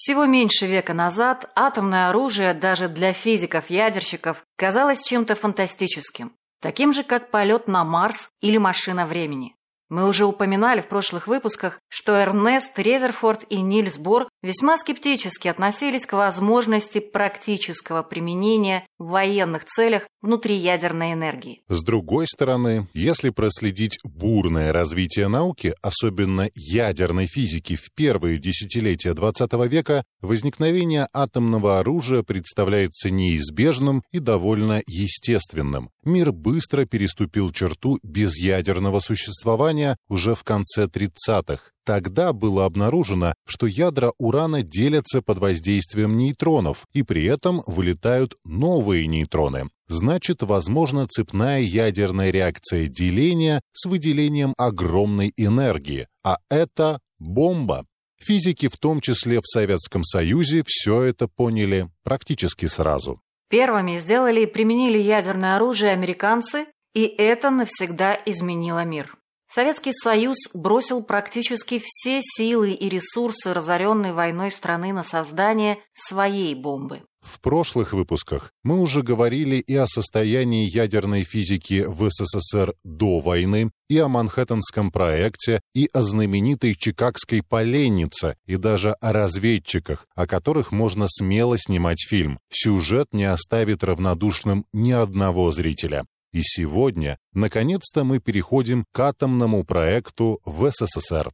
Всего меньше века назад атомное оружие даже для физиков-ядерщиков казалось чем-то фантастическим, таким же, как полет на Марс или машина времени. Мы уже упоминали в прошлых выпусках, что Эрнест Резерфорд и Нильс Бор весьма скептически относились к возможности практического применения в военных целях внутриядерной энергии. С другой стороны, если проследить бурное развитие науки, особенно ядерной физики в первые десятилетия XX века, возникновение атомного оружия представляется неизбежным и довольно естественным. Мир быстро переступил черту безъядерного существования исследования уже в конце 30-х. Тогда было обнаружено, что ядра урана делятся под воздействием нейтронов, и при этом вылетают новые нейтроны. Значит, возможна цепная ядерная реакция деления с выделением огромной энергии, а это бомба. Физики, в том числе в Советском Союзе, все это поняли практически сразу. Первыми сделали и применили ядерное оружие американцы, и это навсегда изменило мир. Советский Союз бросил практически все силы и ресурсы разоренной войной страны на создание своей бомбы. В прошлых выпусках мы уже говорили и о состоянии ядерной физики в СССР до войны, и о Манхэттенском проекте, и о знаменитой Чикагской поленнице, и даже о разведчиках, о которых можно смело снимать фильм. Сюжет не оставит равнодушным ни одного зрителя. И сегодня, наконец-то, мы переходим к атомному проекту в СССР.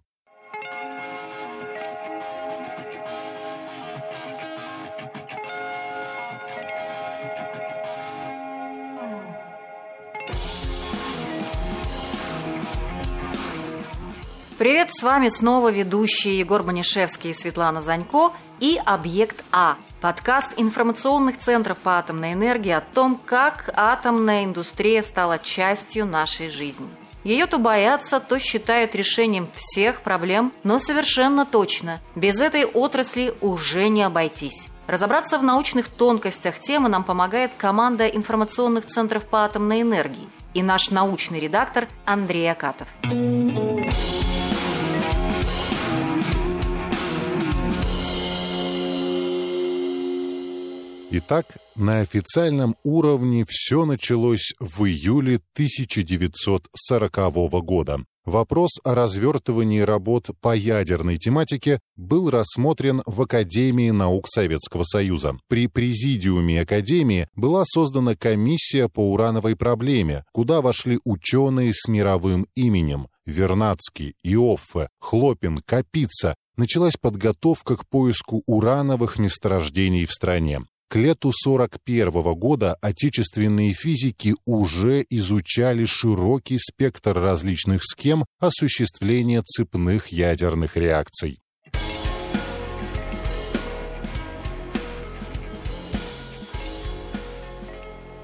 Привет, с вами снова ведущие Егор Банишевский и Светлана Занько и «Объект А» – подкаст информационных центров по атомной энергии о том, как атомная индустрия стала частью нашей жизни. Ее то боятся, то считают решением всех проблем, но совершенно точно, без этой отрасли уже не обойтись. Разобраться в научных тонкостях темы нам помогает команда информационных центров по атомной энергии и наш научный редактор Андрей Акатов. Итак, на официальном уровне все началось в июле 1940 года. Вопрос о развертывании работ по ядерной тематике был рассмотрен в Академии наук Советского Союза. При президиуме Академии была создана комиссия по урановой проблеме, куда вошли ученые с мировым именем Вернадский, Иоффе, Хлопин, Капица. Началась подготовка к поиску урановых месторождений в стране. К лету 41 -го года отечественные физики уже изучали широкий спектр различных схем осуществления цепных ядерных реакций.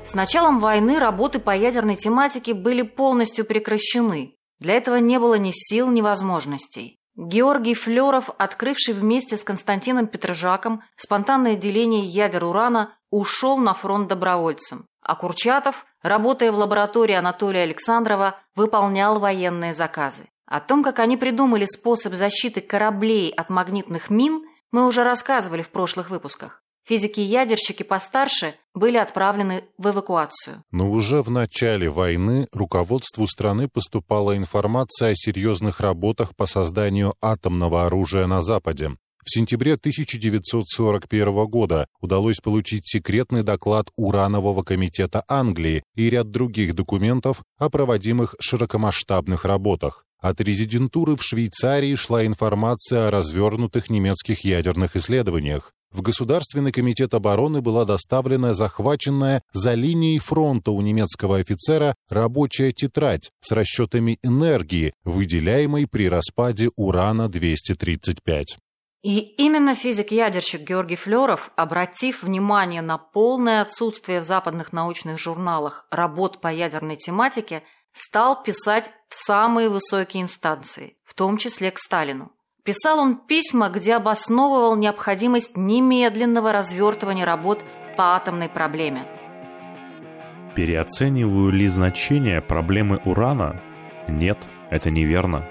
С началом войны работы по ядерной тематике были полностью прекращены. Для этого не было ни сил, ни возможностей. Георгий Флеров, открывший вместе с Константином Петрожаком спонтанное деление ядер урана, ушел на фронт добровольцем. А Курчатов, работая в лаборатории Анатолия Александрова, выполнял военные заказы. О том, как они придумали способ защиты кораблей от магнитных мин, мы уже рассказывали в прошлых выпусках. Физики-ядерщики постарше были отправлены в эвакуацию. Но уже в начале войны руководству страны поступала информация о серьезных работах по созданию атомного оружия на Западе. В сентябре 1941 года удалось получить секретный доклад Уранового комитета Англии и ряд других документов о проводимых широкомасштабных работах. От резидентуры в Швейцарии шла информация о развернутых немецких ядерных исследованиях в Государственный комитет обороны была доставлена захваченная за линией фронта у немецкого офицера рабочая тетрадь с расчетами энергии, выделяемой при распаде урана-235. И именно физик-ядерщик Георгий Флеров, обратив внимание на полное отсутствие в западных научных журналах работ по ядерной тематике, стал писать в самые высокие инстанции, в том числе к Сталину. Писал он письма, где обосновывал необходимость немедленного развертывания работ по атомной проблеме. Переоцениваю ли значение проблемы урана? Нет, это неверно.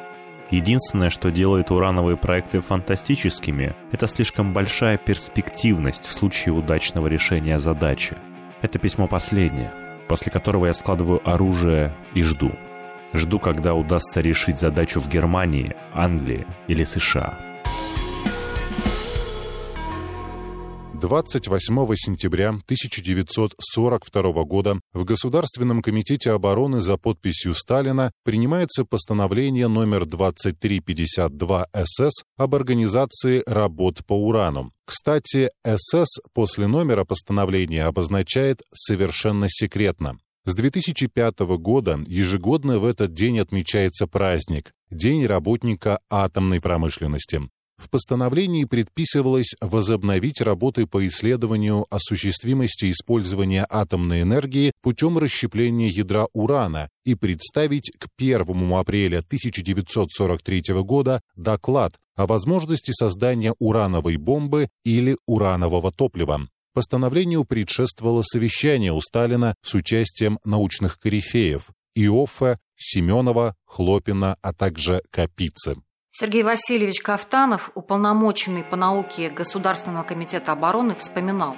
Единственное, что делает урановые проекты фантастическими, это слишком большая перспективность в случае удачного решения задачи. Это письмо последнее, после которого я складываю оружие и жду. Жду, когда удастся решить задачу в Германии, Англии или США. 28 сентября 1942 года в Государственном комитете обороны за подписью Сталина принимается постановление номер 2352 СС об организации работ по урану. Кстати, СС после номера постановления обозначает «совершенно секретно». С 2005 года ежегодно в этот день отмечается праздник – День работника атомной промышленности. В постановлении предписывалось возобновить работы по исследованию осуществимости использования атомной энергии путем расщепления ядра урана и представить к 1 апреля 1943 года доклад о возможности создания урановой бомбы или уранового топлива. Постановлению предшествовало совещание у Сталина с участием научных корифеев Иоффе, Семенова, Хлопина, а также Капицы. Сергей Васильевич Кафтанов, уполномоченный по науке Государственного комитета обороны, вспоминал.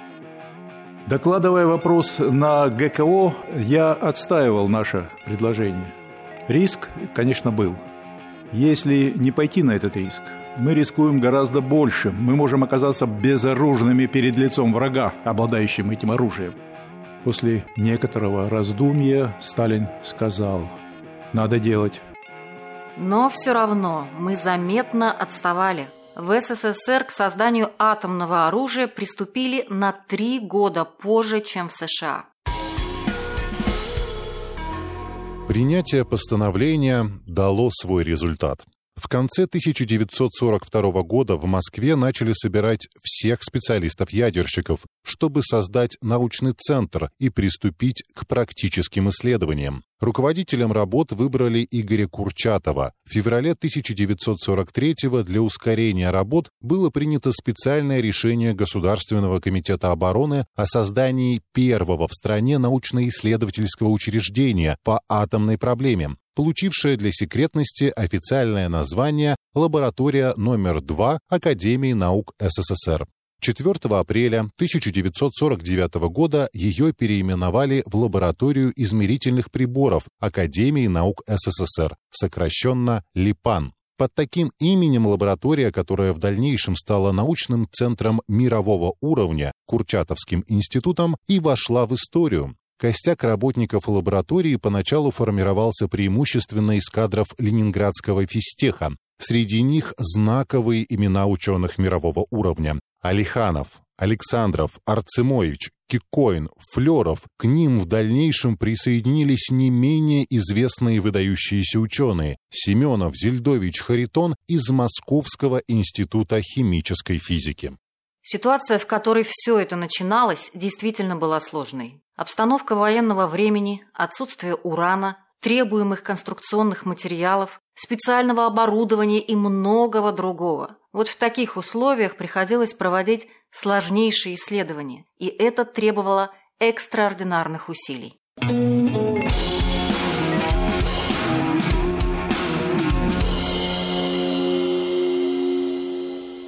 Докладывая вопрос на ГКО, я отстаивал наше предложение. Риск, конечно, был. Если не пойти на этот риск, мы рискуем гораздо больше. Мы можем оказаться безоружными перед лицом врага, обладающим этим оружием. После некоторого раздумья Сталин сказал, надо делать. Но все равно мы заметно отставали. В СССР к созданию атомного оружия приступили на три года позже, чем в США. Принятие постановления дало свой результат. В конце 1942 года в Москве начали собирать всех специалистов-ядерщиков, чтобы создать научный центр и приступить к практическим исследованиям. Руководителем работ выбрали Игоря Курчатова. В феврале 1943 для ускорения работ было принято специальное решение Государственного комитета обороны о создании первого в стране научно-исследовательского учреждения по атомной проблеме получившая для секретности официальное название «Лаборатория номер 2 Академии наук СССР». 4 апреля 1949 года ее переименовали в лабораторию измерительных приборов Академии наук СССР, сокращенно ЛИПАН. Под таким именем лаборатория, которая в дальнейшем стала научным центром мирового уровня, Курчатовским институтом, и вошла в историю. Костяк работников лаборатории поначалу формировался преимущественно из кадров ленинградского физтеха. Среди них знаковые имена ученых мирового уровня. Алиханов, Александров, Арцемович, Кикоин, Флеров. К ним в дальнейшем присоединились не менее известные выдающиеся ученые Семенов, Зельдович, Харитон из Московского института химической физики. Ситуация, в которой все это начиналось, действительно была сложной. Обстановка военного времени, отсутствие урана, требуемых конструкционных материалов, специального оборудования и многого другого. Вот в таких условиях приходилось проводить сложнейшие исследования, и это требовало экстраординарных усилий.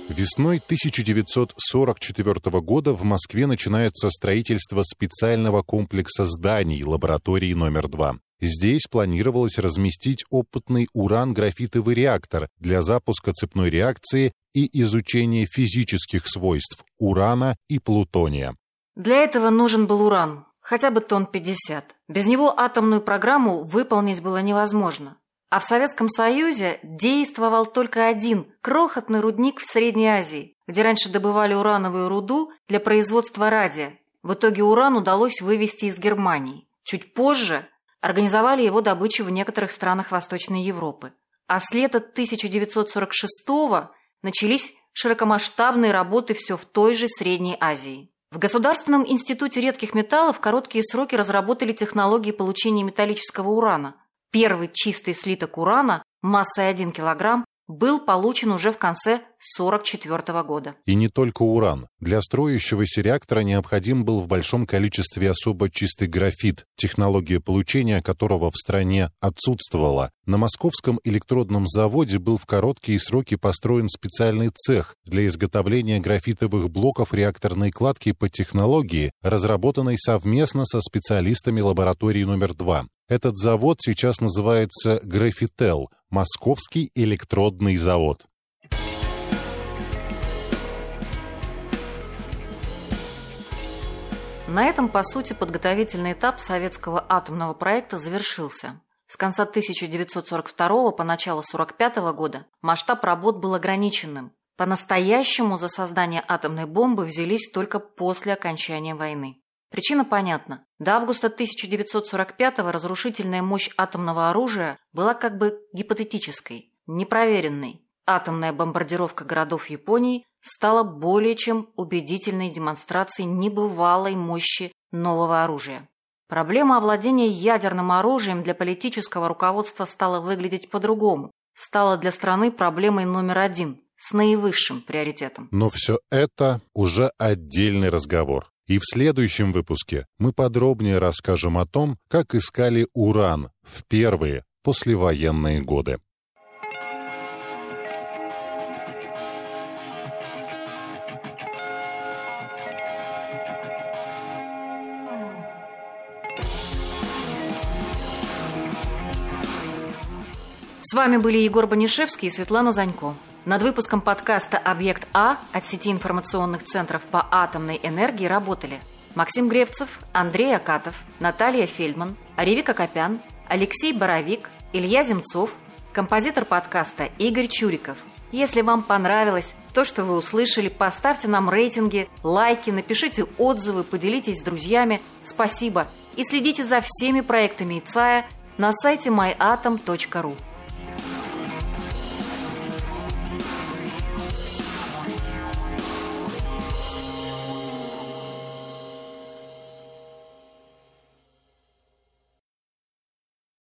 Весной 1944 года в Москве начинается строительство специального комплекса зданий лаборатории номер 2. Здесь планировалось разместить опытный уран-графитовый реактор для запуска цепной реакции и изучения физических свойств урана и плутония. Для этого нужен был уран, хотя бы тонн 50. Без него атомную программу выполнить было невозможно. А в Советском Союзе действовал только один крохотный рудник в Средней Азии, где раньше добывали урановую руду для производства радия. В итоге уран удалось вывести из Германии. Чуть позже организовали его добычу в некоторых странах Восточной Европы. А с лета 1946-го начались широкомасштабные работы все в той же Средней Азии. В Государственном институте редких металлов короткие сроки разработали технологии получения металлического урана – Первый чистый слиток урана массой 1 кг был получен уже в конце 1944 года. И не только уран. Для строящегося реактора необходим был в большом количестве особо чистый графит, технология получения которого в стране отсутствовала. На московском электродном заводе был в короткие сроки построен специальный цех для изготовления графитовых блоков реакторной кладки по технологии, разработанной совместно со специалистами лаборатории номер 2. Этот завод сейчас называется «Графител» – Московский электродный завод. На этом, по сути, подготовительный этап советского атомного проекта завершился. С конца 1942 по начало 1945 года масштаб работ был ограниченным. По-настоящему за создание атомной бомбы взялись только после окончания войны. Причина понятна. До августа 1945-го разрушительная мощь атомного оружия была как бы гипотетической, непроверенной. Атомная бомбардировка городов Японии стала более чем убедительной демонстрацией небывалой мощи нового оружия. Проблема овладения ядерным оружием для политического руководства стала выглядеть по-другому. Стала для страны проблемой номер один, с наивысшим приоритетом. Но все это уже отдельный разговор. И в следующем выпуске мы подробнее расскажем о том, как искали уран в первые послевоенные годы. С вами были Егор Банишевский и Светлана Занько. Над выпуском подкаста «Объект А» от сети информационных центров по атомной энергии работали Максим Гревцев, Андрей Акатов, Наталья Фельдман, Ревика Копян, Алексей Боровик, Илья Земцов, композитор подкаста Игорь Чуриков. Если вам понравилось то, что вы услышали, поставьте нам рейтинги, лайки, напишите отзывы, поделитесь с друзьями. Спасибо. И следите за всеми проектами ИЦАЯ на сайте myatom.ru.